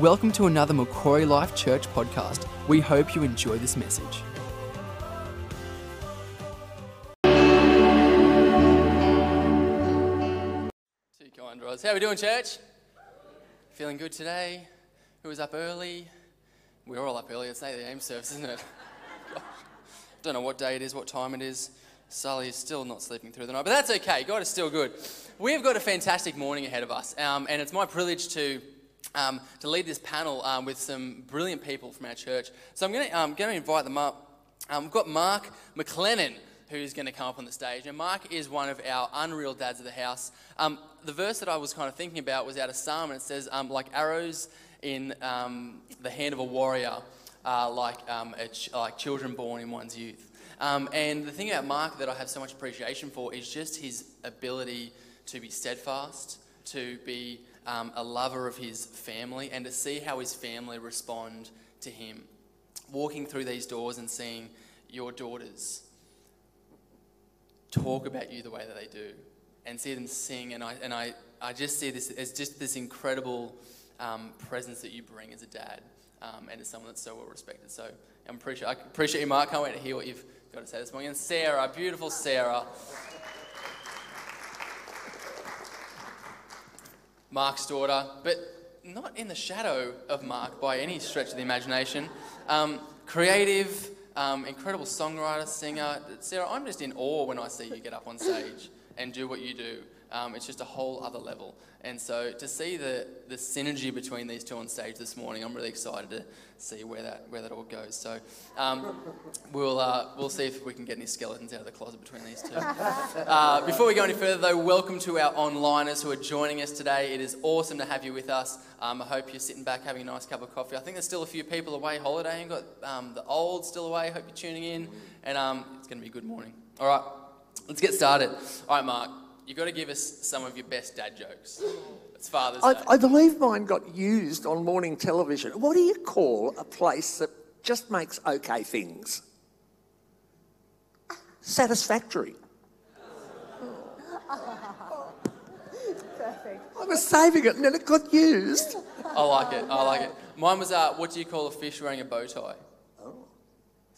Welcome to another Macquarie Life Church podcast. We hope you enjoy this message. Too kind, Roz. How are we doing, church? Feeling good today? Who was up early? We're all up early. It's the AIM service, isn't it? Don't know what day it is, what time it is. Sully is still not sleeping through the night, but that's okay. God is still good. We've got a fantastic morning ahead of us, um, and it's my privilege to um, to lead this panel um, with some brilliant people from our church. So I'm going to um, to invite them up. Um, we've got Mark McLennan who's going to come up on the stage. And Mark is one of our unreal dads of the house. Um, the verse that I was kind of thinking about was out of Psalm, and it says, um, like arrows in the hand of a warrior, uh, like, um, ch- like children born in one's youth. And the thing about Mark that I have so much appreciation for is just his ability to be steadfast, to be um, a lover of his family, and to see how his family respond to him. Walking through these doors and seeing your daughters talk about you the way that they do and see them sing. And I, and I, I just see this as just this incredible um, presence that you bring as a dad um, and as someone that's so well respected. So I'm appreciate, I appreciate you, Mark. I Can't wait to hear what you've got to say this morning. And Sarah, beautiful Sarah. Mark's daughter, but not in the shadow of Mark by any stretch of the imagination. Um, creative, um, incredible songwriter, singer. Sarah, I'm just in awe when I see you get up on stage and do what you do. Um, it's just a whole other level. And so to see the, the synergy between these two on stage this morning, I'm really excited to see where that, where that all goes. So um, we'll, uh, we'll see if we can get any skeletons out of the closet between these two. Uh, before we go any further, though, welcome to our onliners who are joining us today. It is awesome to have you with us. Um, I hope you're sitting back having a nice cup of coffee. I think there's still a few people away holidaying. Got um, the old still away. Hope you're tuning in. And um, it's going to be a good morning. All right, let's get started. All right, Mark you've got to give us some of your best dad jokes. It's Father's I, Day. I believe mine got used on morning television. What do you call a place that just makes okay things? Satisfactory. Perfect. I was saving it and then it got used. I like it. I like it. Mine was, uh, what do you call a fish wearing a bow tie?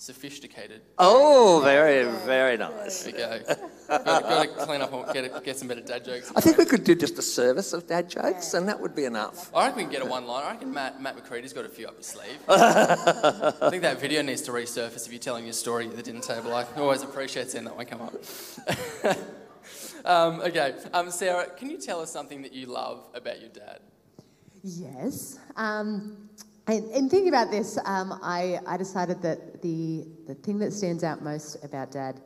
Sophisticated. Oh, very, very nice. There we go. got, got to clean up and get, get some better dad jokes. I think we could do just a service of dad jokes and that would be enough. I reckon we can get a one line. I reckon Matt, Matt McCready's got a few up his sleeve. I think that video needs to resurface if you're telling your story at the dinner table. I always appreciate seeing that one come up. um, okay, um, Sarah, can you tell us something that you love about your dad? Yes. Um, and, thinking about this, um, I, I decided that the, the thing that stands out most about Dad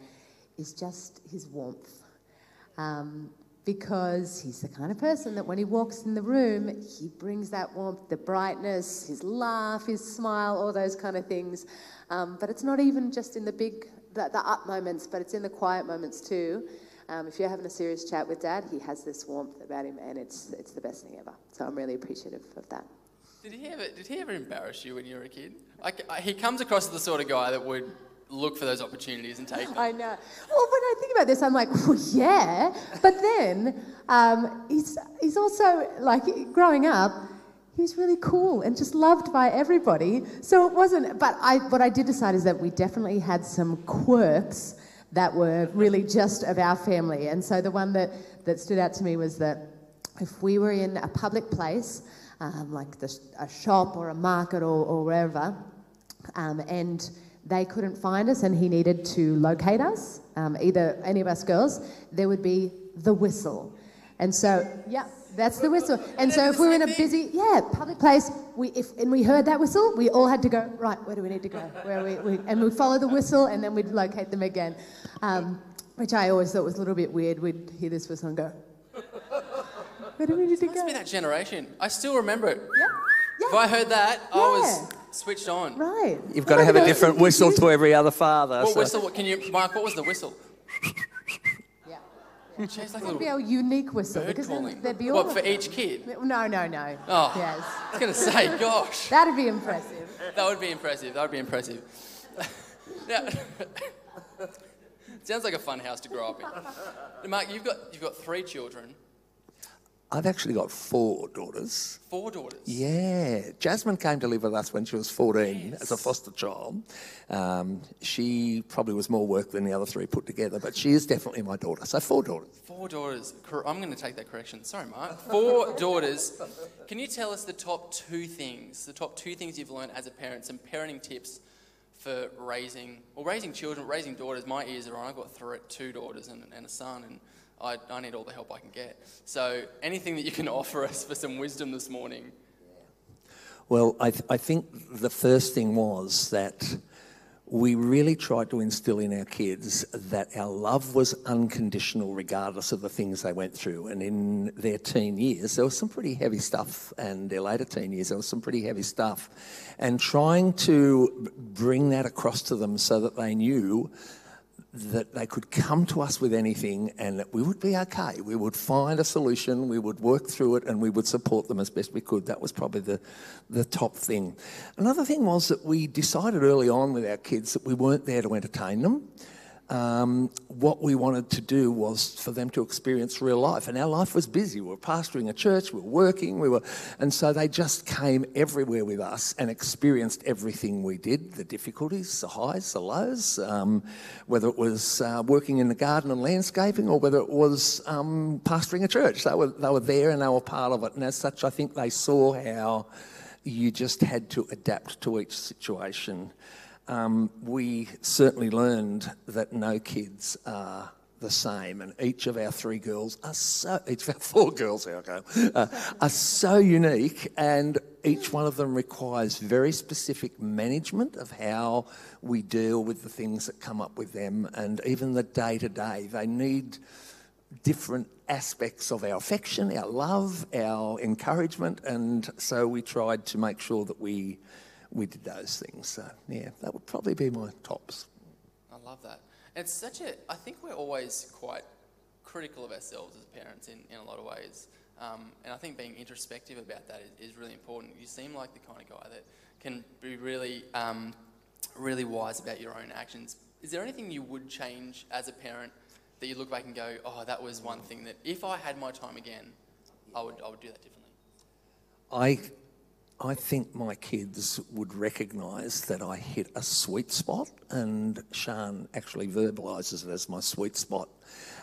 is just his warmth. Um, because he's the kind of person that when he walks in the room, he brings that warmth, the brightness, his laugh, his smile, all those kind of things. Um, but it's not even just in the big, the, the up moments, but it's in the quiet moments too. Um, if you're having a serious chat with Dad, he has this warmth about him, and it's, it's the best thing ever. So I'm really appreciative of that. Did he ever, did he ever embarrass you when you were a kid? Like, I- he comes across as the sort of guy that would look for those opportunities and take them. I know. Well, when I think about this, I'm like, well, yeah. But then um, he's, he's also, like, growing up, he was really cool and just loved by everybody. So it wasn't, but I, what I did decide is that we definitely had some quirks that were really just of our family. And so the one that, that stood out to me was that if we were in a public place, um, like the, a shop or a market or, or wherever, um, and they couldn't find us and he needed to locate us, um, either any of us girls, there would be the whistle. And so, yeah, that's the whistle. And so if we were in a busy, yeah, public place, we, if, and we heard that whistle, we all had to go, right, where do we need to go? Where we, we, and we'd follow the whistle and then we'd locate them again, um, which I always thought was a little bit weird. We'd hear this whistle and go, where do we need to Must go? be that generation. I still remember it. Yeah, yeah. If I heard that, I was switched on. Right. You've got to have a different whistle to every other father. What so- whistle? What, can you, Mark? What was the whistle? Yeah. Jeez, like a That'd be our unique whistle because then calling. there'd be all What for them. each kid? No, no, no. Oh. Yes. I was gonna say, gosh, That'd be impressive. that would be impressive. That would be impressive. now, sounds like a fun house to grow up in. Now, Mark, you've got you've got three children. I've actually got four daughters. Four daughters. Yeah, Jasmine came to live with us when she was 14 as a foster child. Um, she probably was more work than the other three put together, but she is definitely my daughter. So four daughters. Four daughters. I'm going to take that correction. Sorry, Mark. Four daughters. Can you tell us the top two things, the top two things you've learned as a parent, some parenting tips for raising, or raising children, raising daughters? My ears are on. I've got three, two daughters and, and a son, and I, I need all the help I can get. So anything that you can offer us for some wisdom this morning? Well, I, th- I think the first thing was that we really tried to instill in our kids that our love was unconditional regardless of the things they went through. And in their teen years, there was some pretty heavy stuff, and their later teen years, there was some pretty heavy stuff. And trying to bring that across to them so that they knew that they could come to us with anything and that we would be okay. We would find a solution, we would work through it, and we would support them as best we could. That was probably the, the top thing. Another thing was that we decided early on with our kids that we weren't there to entertain them. Um, what we wanted to do was for them to experience real life, and our life was busy. We were pastoring a church, we were working, we were, and so they just came everywhere with us and experienced everything we did the difficulties, the highs, the lows, um, whether it was uh, working in the garden and landscaping or whether it was um, pastoring a church. They were, they were there and they were part of it, and as such, I think they saw how you just had to adapt to each situation um, we certainly learned that no kids are the same, and each of our three girls are so, each of our four girls, here I go, uh, are so unique, and each one of them requires very specific management of how we deal with the things that come up with them, and even the day to day. They need different aspects of our affection, our love, our encouragement, and so we tried to make sure that we we did those things. So yeah, that would probably be my tops. I love that. It's such a. I think we're always quite critical of ourselves as parents in, in a lot of ways. Um, and I think being introspective about that is, is, really important. You seem like the kind of guy that can be really, um, really wise about your own actions. Is there anything you would change as a parent that you look back and go, oh, that was one thing that if I had my time again, I would, I would do that differently? I I think my kids would recognise that I hit a sweet spot, and Sean actually verbalises it as my sweet spot,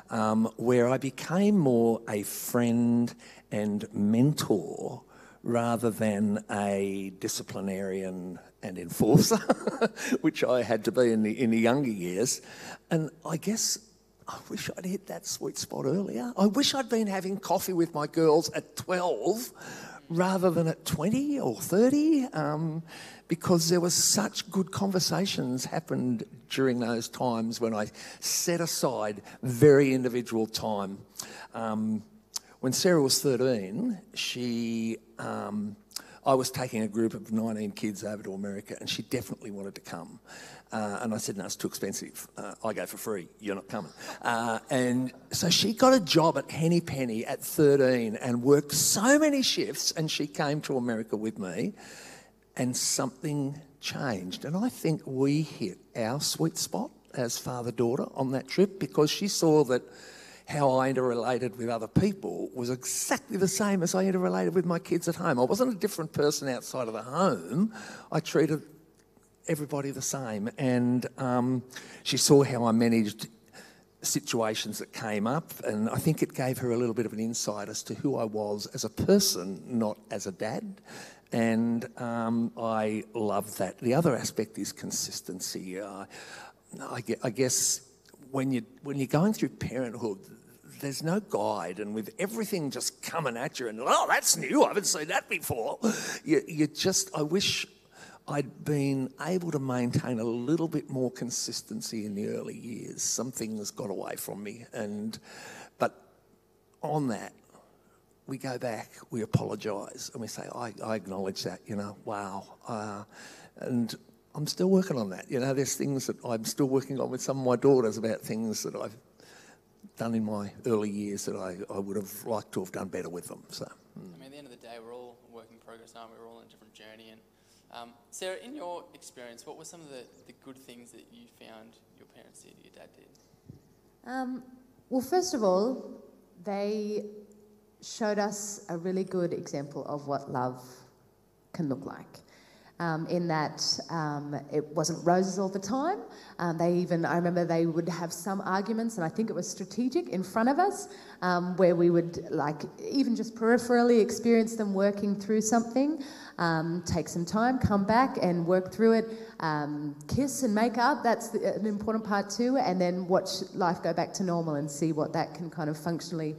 um, where I became more a friend and mentor rather than a disciplinarian and enforcer, which I had to be in the, in the younger years. And I guess I wish I'd hit that sweet spot earlier. I wish I'd been having coffee with my girls at 12 rather than at 20 or 30 um, because there was such good conversations happened during those times when I set aside very individual time. Um, when Sarah was 13, she, um, I was taking a group of 19 kids over to America and she definitely wanted to come. Uh, and I said, no, it's too expensive. Uh, I go for free. You're not coming. Uh, and so she got a job at Henny Penny at 13 and worked so many shifts. And she came to America with me, and something changed. And I think we hit our sweet spot as father daughter on that trip because she saw that how I interrelated with other people was exactly the same as I interrelated with my kids at home. I wasn't a different person outside of the home. I treated everybody the same. And um, she saw how I managed situations that came up, and I think it gave her a little bit of an insight as to who I was as a person, not as a dad. And um, I love that. The other aspect is consistency. Uh, I, I guess when you when you're going through parenthood, there's no guide, and with everything just coming at you, and oh, that's new, I haven't seen that before. You, you just, I wish I'd been able to maintain a little bit more consistency in the early years. Something's got away from me, and but on that, we go back, we apologise, and we say, I, I acknowledge that, you know, wow. Uh, and I'm still working on that. You know, there's things that I'm still working on with some of my daughters about things that I've done in my early years that I, I would have liked to have done better with them. So. I mean, at the end of the day, we're all work in progress, aren't we? We're all on a different journey, and um, Sarah, in your experience, what were some of the, the good things that you found your parents did, your dad did? Um, well, first of all, they showed us a really good example of what love can look like. Um, in that um, it wasn't roses all the time. Um, they even, I remember they would have some arguments, and I think it was strategic in front of us, um, where we would like even just peripherally experience them working through something, um, take some time, come back and work through it, um, kiss and make up. That's the, an important part too, and then watch life go back to normal and see what that can kind of functionally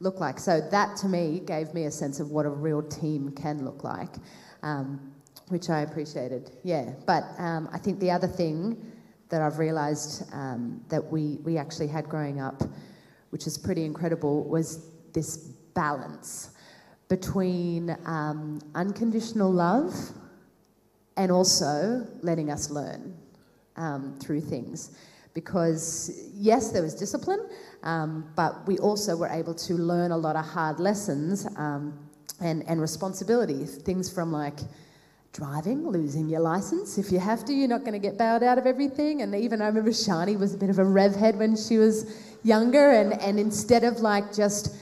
look like. So that to me gave me a sense of what a real team can look like, um, which I appreciated. Yeah, but um, I think the other thing that I've realised um, that we we actually had growing up, which is pretty incredible, was this balance between um, unconditional love and also letting us learn um, through things because yes, there was discipline, um, but we also were able to learn a lot of hard lessons um, and, and responsibility. Things from like driving, losing your license. If you have to, you're not going to get bailed out of everything. And even I remember Shani was a bit of a rev head when she was younger, and, and instead of like just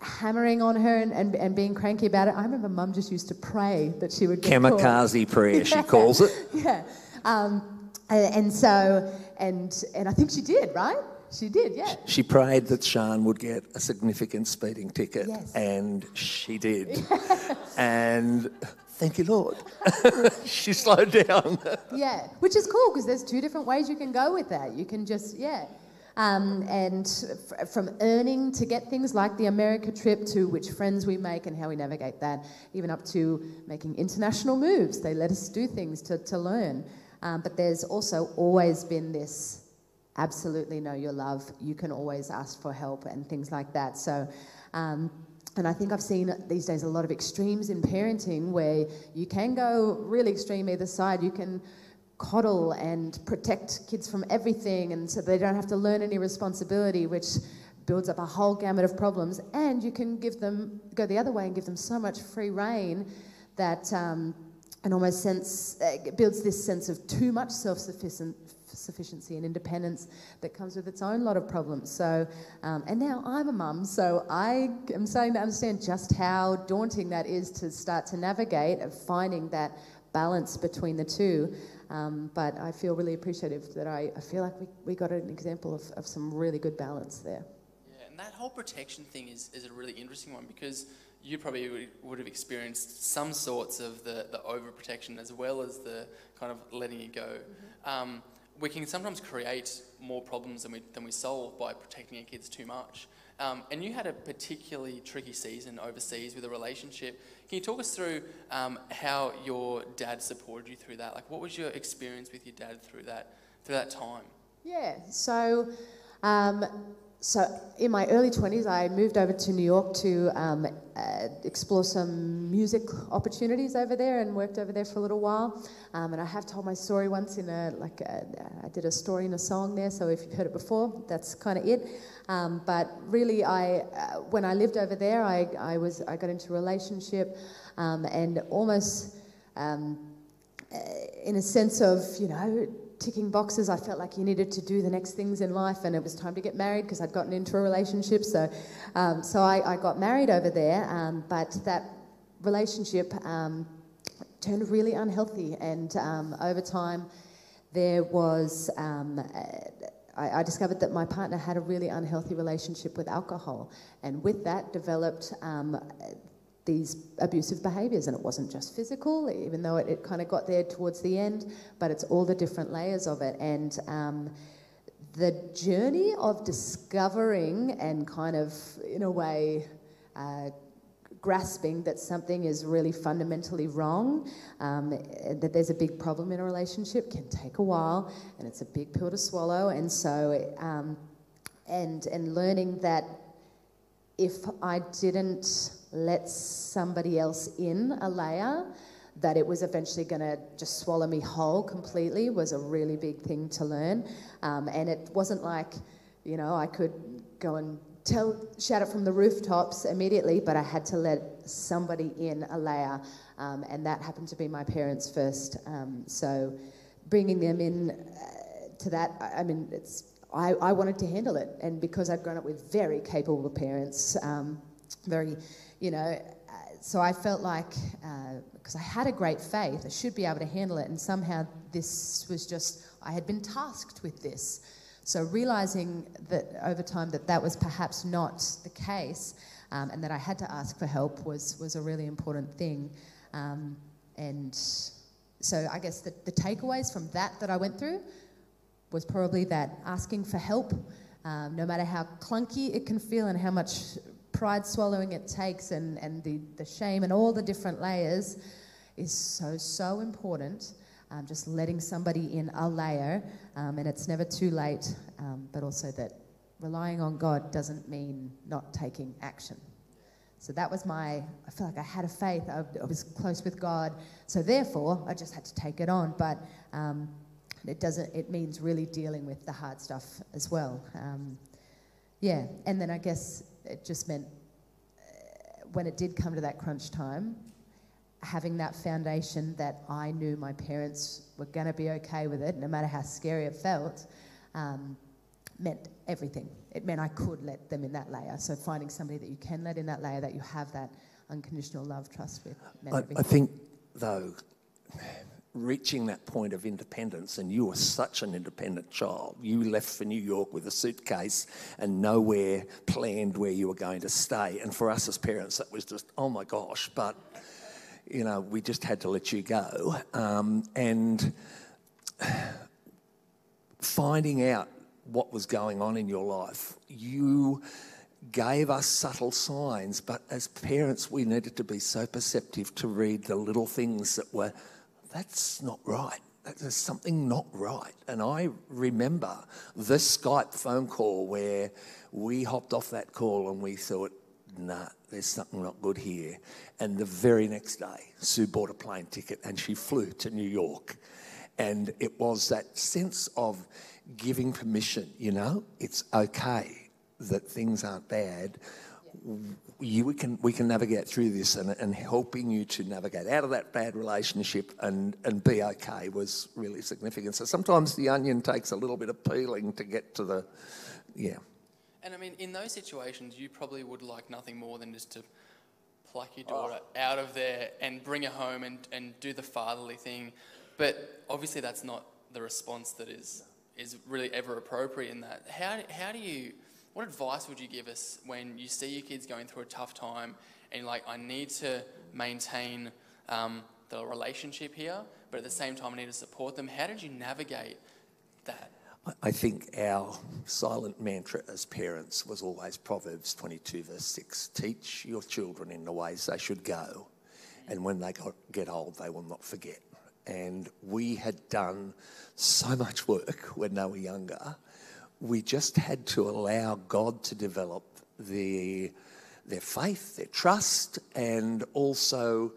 hammering on her and, and, and being cranky about it, I remember mum just used to pray that she would get Kamikaze caught. prayer, she calls it. Yeah. Um, and, and so, and, and I think she did, right? She did, yeah. She prayed that Sean would get a significant speeding ticket, Yes. and she did. and thank you, Lord. she slowed down. Yeah, which is cool because there's two different ways you can go with that. You can just, yeah. Um, and f- from earning to get things like the America trip to which friends we make and how we navigate that, even up to making international moves. They let us do things to, to learn. Um, but there's also always been this absolutely know your love. You can always ask for help and things like that. So, um, and I think I've seen these days a lot of extremes in parenting where you can go really extreme either side. You can coddle and protect kids from everything, and so they don't have to learn any responsibility, which builds up a whole gamut of problems. And you can give them go the other way and give them so much free reign that. Um, almost sense uh, builds this sense of too much self-sufficient sufficiency and independence that comes with its own lot of problems. So, um, and now I'm a mum, so I am starting to understand just how daunting that is to start to navigate of finding that balance between the two. Um, but I feel really appreciative that I, I feel like we, we got an example of, of some really good balance there. Yeah, and that whole protection thing is, is a really interesting one because you probably would, would have experienced some sorts of the, the overprotection as well as the kind of letting it go. Um, we can sometimes create more problems than we, than we solve by protecting our kids too much. Um, and you had a particularly tricky season overseas with a relationship. Can you talk us through um, how your dad supported you through that? Like, what was your experience with your dad through that through that time? Yeah, so um, so in my early 20s, I moved over to New York to um, uh, explore some music opportunities over there and worked over there for a little while. Um, and I have told my story once in a, like, a, I did a story in a song there, so if you've heard it before, that's kind of it. Um, but really, I, uh, when I lived over there, I, I, was, I got into a relationship um, and almost um, uh, in a sense of, you know, ticking boxes. I felt like you needed to do the next things in life, and it was time to get married because I'd gotten into a relationship. So, um, so I, I, got married over there, um, but that relationship um, turned really unhealthy, and um, over time, there was. Um, I, I discovered that my partner had a really unhealthy relationship with alcohol, and with that developed um, these abusive behaviours. And it wasn't just physical, even though it, it kind of got there towards the end, but it's all the different layers of it. And um, the journey of discovering and kind of, in a way, uh, grasping that something is really fundamentally wrong, um, that there's a big problem in a relationship can take a while, and it's a big pill to swallow. And so, um, and and learning that if I didn't let somebody else in a layer, that it was eventually going to just swallow me whole completely was a really big thing to learn. Um, and it wasn't like, you know, I could go and tell, shout it from the rooftops immediately, but I had to let somebody in a layer. Um, and that happened to be my parents first. Um, so bringing them in uh, to that, I, I mean, it's I, I, wanted to handle it. And because I'd grown up with very capable parents, um, very, you know. Uh, so I felt like because I had a great faith, I should be able to handle it, and somehow this was just I had been tasked with this. So realizing that over time that that was perhaps not the case, um, and that I had to ask for help was was a really important thing. Um, and so I guess the, the takeaways from that that I went through was probably that asking for help, um, no matter how clunky it can feel and how much pride swallowing it takes and, and the, the shame and all the different layers, is so, so important. Um, just letting somebody in a layer, um, and it's never too late, um, but also that relying on God doesn't mean not taking action. So that was my, I feel like I had a faith, I, I was close with God, so therefore I just had to take it on. But um, it doesn't, it means really dealing with the hard stuff as well. Um, yeah, and then I guess it just meant uh, when it did come to that crunch time, having that foundation that I knew my parents were going to be okay with it, no matter how scary it felt, um, meant everything. It meant I could let them in that layer. So finding somebody that you can let in that layer, that you have that unconditional love, trust with. I, I think, though, reaching that point of independence, and you were such an independent child. You left for New York with a suitcase and nowhere planned where you were going to stay. And for us as parents, that was just, oh my gosh, but, you know, we just had to let you go. Um, and finding out what was going on in your life, you gave us subtle signs, but as parents, we needed to be so perceptive to read the little things that were that's not right. There's something not right. And I remember this Skype phone call where we hopped off that call and we thought, nah, there's something not good here. And the very next day, Sue bought a plane ticket and she flew to New York. And it was that sense of giving permission, you know, it's okay that things aren't bad you, we can we can navigate through this and, and helping you to navigate out of that bad relationship and, and be okay was really significant. So sometimes the onion takes a little bit of peeling to get to the yeah. And I mean, in those situations, you probably would like nothing more than just to pluck your daughter oh. out of there and bring her home and, and do the fatherly thing. But obviously, that's not the response that is is really ever appropriate in that. How, how do you what advice would you give us when you see your kids going through a tough time and like, I need to maintain um, the relationship here, but at the same time, I need to support them? How did you navigate that? I think our silent mantra as parents was always Proverbs 22, verse 6 Teach your children in the ways they should go, and when they get old, they will not forget. And we had done so much work when they were younger we just had to allow God to develop their, their faith, their trust, and also,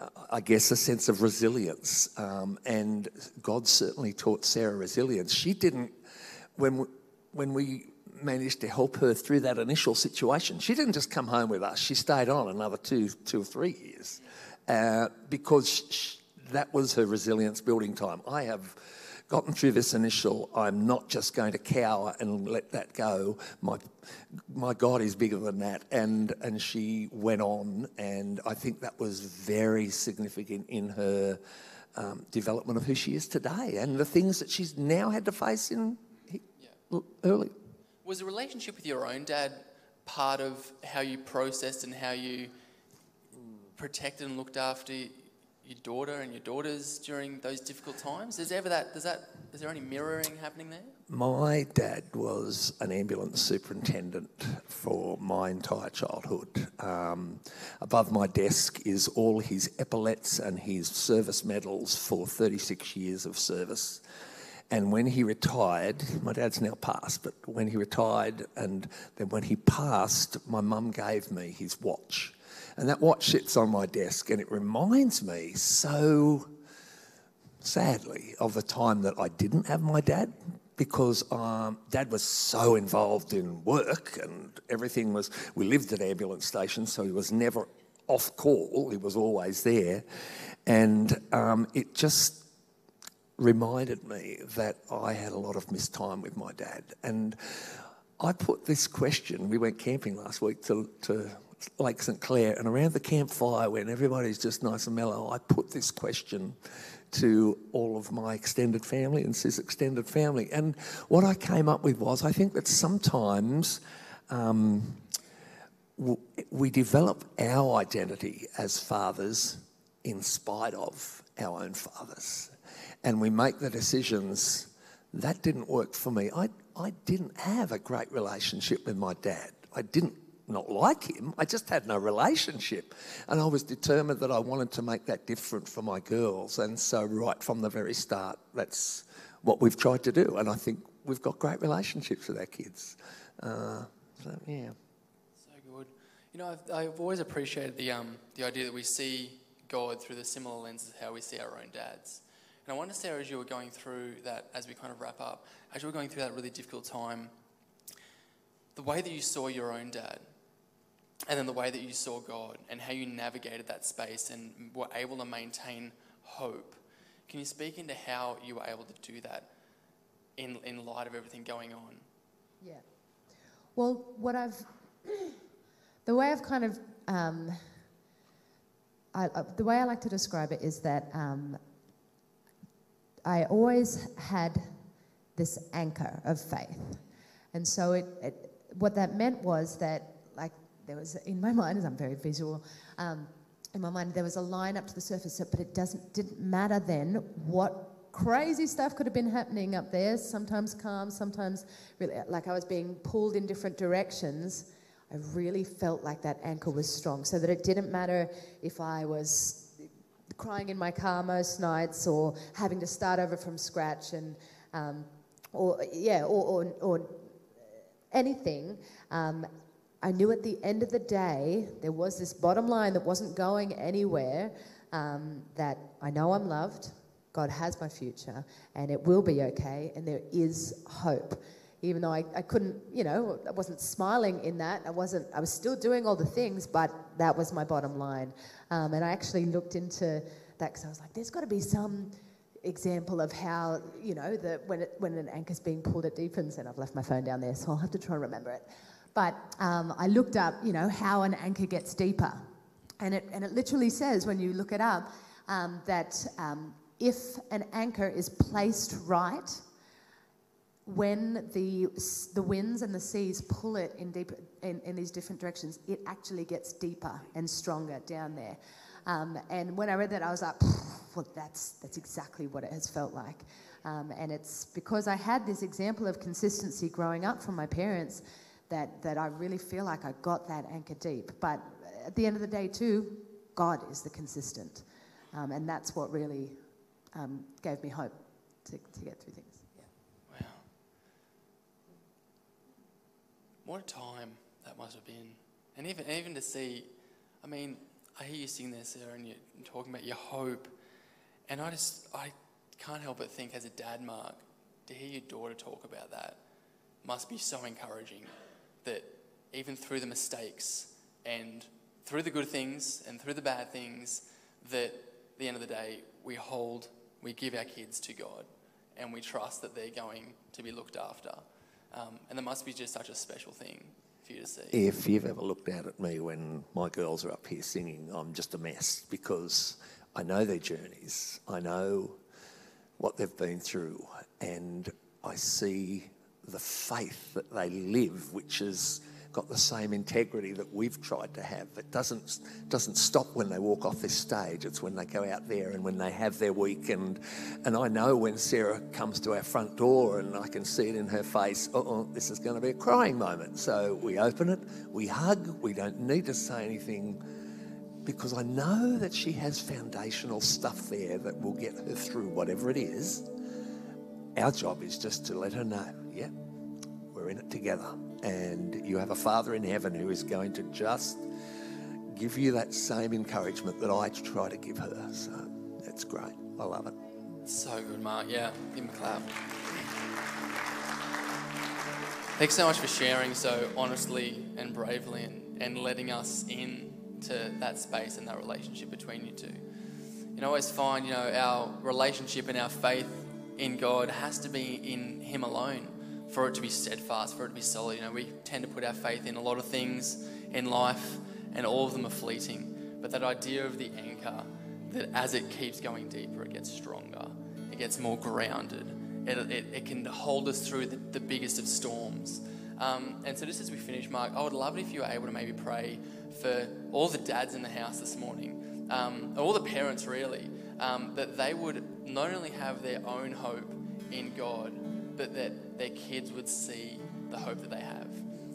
uh, I guess, a sense of resilience. Um, and God certainly taught Sarah resilience. She didn't, when we, when we managed to help her through that initial situation, she didn't just come home with us. She stayed on another two, two or three years uh, because she, that was her resilience building time. I have gotten through this initial, I'm not just going to cower and let that go. My, my God is bigger than that. And, and she went on, and I think that was very significant in her um, development of who she is today and the things that she's now had to face in yeah. early. Was the relationship with your own dad part of how you processed and how you protected and looked after your daughter and your daughters during those difficult times? Is ever that? Does that? Is there any mirroring happening there? My dad was an ambulance superintendent for my entire childhood. Um, above my desk is all his epaulets and his service medals for 36 years of service. And when he retired, my dad's now passed, but when he retired and then when he passed, my mum gave me his watch and that watch sits on my desk and it reminds me so sadly of the time that I didn't have my dad because um, dad was so involved in work and everything was, we lived at ambulance station, so he was never off call, he was always there. And um, it just reminded me that I had a lot of missed time with my dad. And I put this question, we went camping last week to, to Lake St Clair, and around the campfire when everybody's just nice and mellow, I put this question to all of my extended family and cis extended family. And what I came up with was I think that sometimes um, we develop our identity as fathers in spite of our own fathers. And we make the decisions that didn't work for me. I, I didn't have a great relationship with my dad. I didn't not like him, I just had no relationship. And I was determined that I wanted to make that different for my girls. And so, right from the very start, that's what we've tried to do. And I think we've got great relationships with our kids. Uh, so, yeah. So good. You know, I've, I've always appreciated the, um, the idea that we see God through the similar lenses of how we see our own dads. And I wonder, Sarah, as you were going through that, as we kind of wrap up, as you were going through that really difficult time, the way that you saw your own dad, and then the way that you saw God, and how you navigated that space and were able to maintain hope. Can you speak into how you were able to do that in, in light of everything going on? Yeah. Well, what I've, the way I've kind of, um, I, uh, the way I like to describe it is that um, I always had this anchor of faith. And so it, it, what that meant was that, there was, in my mind, as I'm very visual, um, in my mind, there was a line up to the surface, but it doesn't, didn't matter then what crazy stuff could have been happening up there, sometimes calm, sometimes really, like I was being pulled in different directions. I really felt like that anchor was strong, so that it didn't matter if I was crying in my car most nights or having to start over from scratch and um, or yeah or, or, or anything um, i knew at the end of the day there was this bottom line that wasn't going anywhere um, that i know i'm loved god has my future and it will be okay and there is hope even though I, I couldn't, you know, I wasn't smiling in that. I wasn't, I was still doing all the things, but that was my bottom line. Um, and I actually looked into that because I was like, there's got to be some example of how, you know, the, when, it, when an anchor's being pulled, it deepens. And I've left my phone down there, so I'll have to try and remember it. But um, I looked up, you know, how an anchor gets deeper. And it, and it literally says, when you look it up, um, that um, if an anchor is placed right, when the, the winds and the seas pull it in, deep, in, in these different directions, it actually gets deeper and stronger down there. Um, and when I read that, I was like, well, that's, that's exactly what it has felt like. Um, and it's because I had this example of consistency growing up from my parents that, that I really feel like I got that anchor deep. But at the end of the day, too, God is the consistent. Um, and that's what really um, gave me hope to, to get through things. Wow. What a time that must have been. And even, even to see, I mean, I hear you sing there, Sarah, and you're talking about your hope. And I just, I can't help but think as a dad, Mark, to hear your daughter talk about that must be so encouraging that even through the mistakes and through the good things and through the bad things, that at the end of the day, we hold, we give our kids to God and we trust that they're going to be looked after. Um, and that must be just such a special thing for you to see. If you've ever looked out at me when my girls are up here singing, I'm just a mess because I know their journeys, I know what they've been through, and I see the faith that they live, which has got the same integrity that we've tried to have. It doesn't doesn't stop when they walk off this stage. It's when they go out there and when they have their week. And and I know when Sarah comes to our front door and I can see it in her face. Oh, this is going to be a crying moment. So we open it, we hug. We don't need to say anything. Because I know that she has foundational stuff there that will get her through whatever it is. Our job is just to let her know, yeah, we're in it together and you have a Father in heaven who is going to just give you that same encouragement that I try to give her. So that's great. I love it. So good, Mark. Yeah, give him a clap. Thanks so much for sharing so honestly and bravely and, and letting us in to that space and that relationship between you two. You know, I always find, you know, our relationship and our faith in God has to be in Him alone for it to be steadfast, for it to be solid. You know, we tend to put our faith in a lot of things in life, and all of them are fleeting. But that idea of the anchor, that as it keeps going deeper, it gets stronger, it gets more grounded, it, it, it can hold us through the, the biggest of storms. Um, and so, just as we finish, Mark, I would love it if you were able to maybe pray for all the dads in the house this morning, um, all the parents really, um, that they would not only have their own hope in God, but that their kids would see the hope that they have,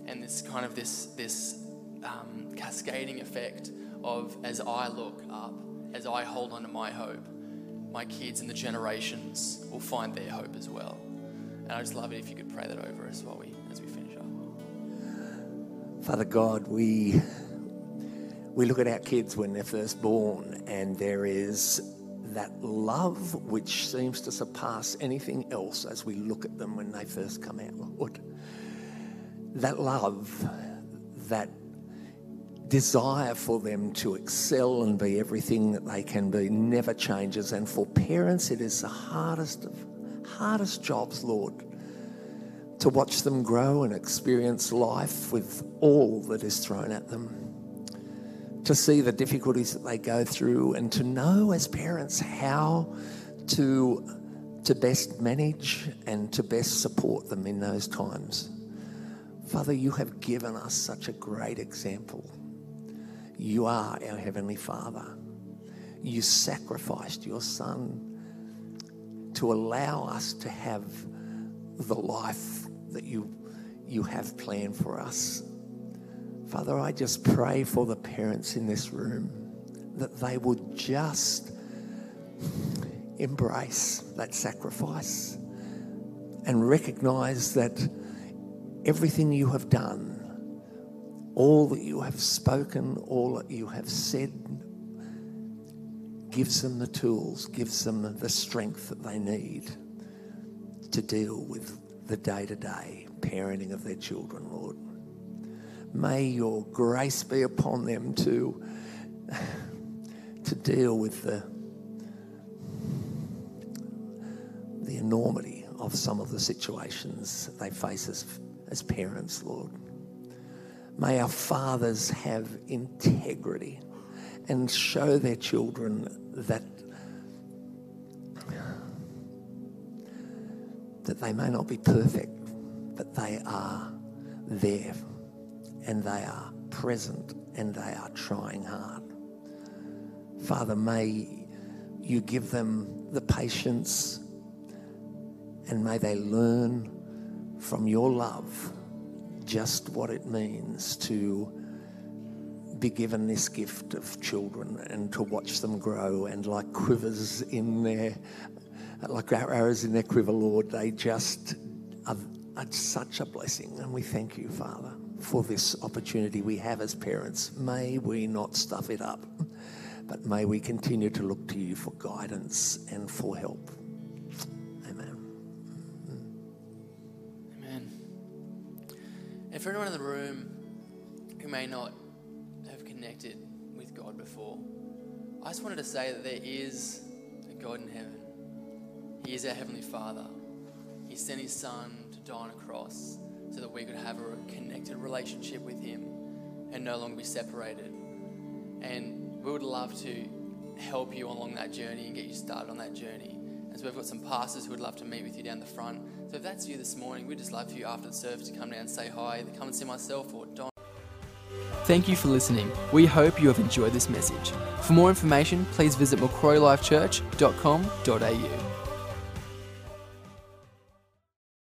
and this kind of this this um, cascading effect of as I look up, as I hold on to my hope, my kids and the generations will find their hope as well. And I just love it if you could pray that over us while we as we finish up. Father God, we we look at our kids when they're first born, and there is that love which seems to surpass anything else as we look at them when they first come out, Lord. That love, that desire for them to excel and be everything that they can be never changes. And for parents, it is the hardest of hardest jobs, Lord, to watch them grow and experience life with all that is thrown at them. To see the difficulties that they go through and to know as parents how to, to best manage and to best support them in those times. Father, you have given us such a great example. You are our Heavenly Father. You sacrificed your Son to allow us to have the life that you, you have planned for us. Father, I just pray for the parents in this room that they would just embrace that sacrifice and recognize that everything you have done, all that you have spoken, all that you have said, gives them the tools, gives them the strength that they need to deal with the day to day parenting of their children, Lord. May your grace be upon them to, to deal with the, the enormity of some of the situations they face as, as parents, Lord. May our fathers have integrity and show their children that that they may not be perfect, but they are there and they are present and they are trying hard. Father, may you give them the patience and may they learn from your love just what it means to be given this gift of children and to watch them grow. And like quivers in their like arrows in their quiver lord they just are, are such a blessing. And we thank you father for this opportunity we have as parents may we not stuff it up but may we continue to look to you for guidance and for help amen Amen. And for anyone in the room who may not have connected with God before, I just wanted to say that there is a God in heaven. He is our Heavenly Father. He sent His Son to die on a cross so that we could have a connected relationship with Him and no longer be separated. And we would love to help you along that journey and get you started on that journey. And so we've got some pastors who would love to meet with you down the front. So if that's you this morning, we'd just love for you after the service to come down and say hi. Come and see myself or Don. Thank you for listening. We hope you have enjoyed this message. For more information, please visit macquarielifechurch.com.au.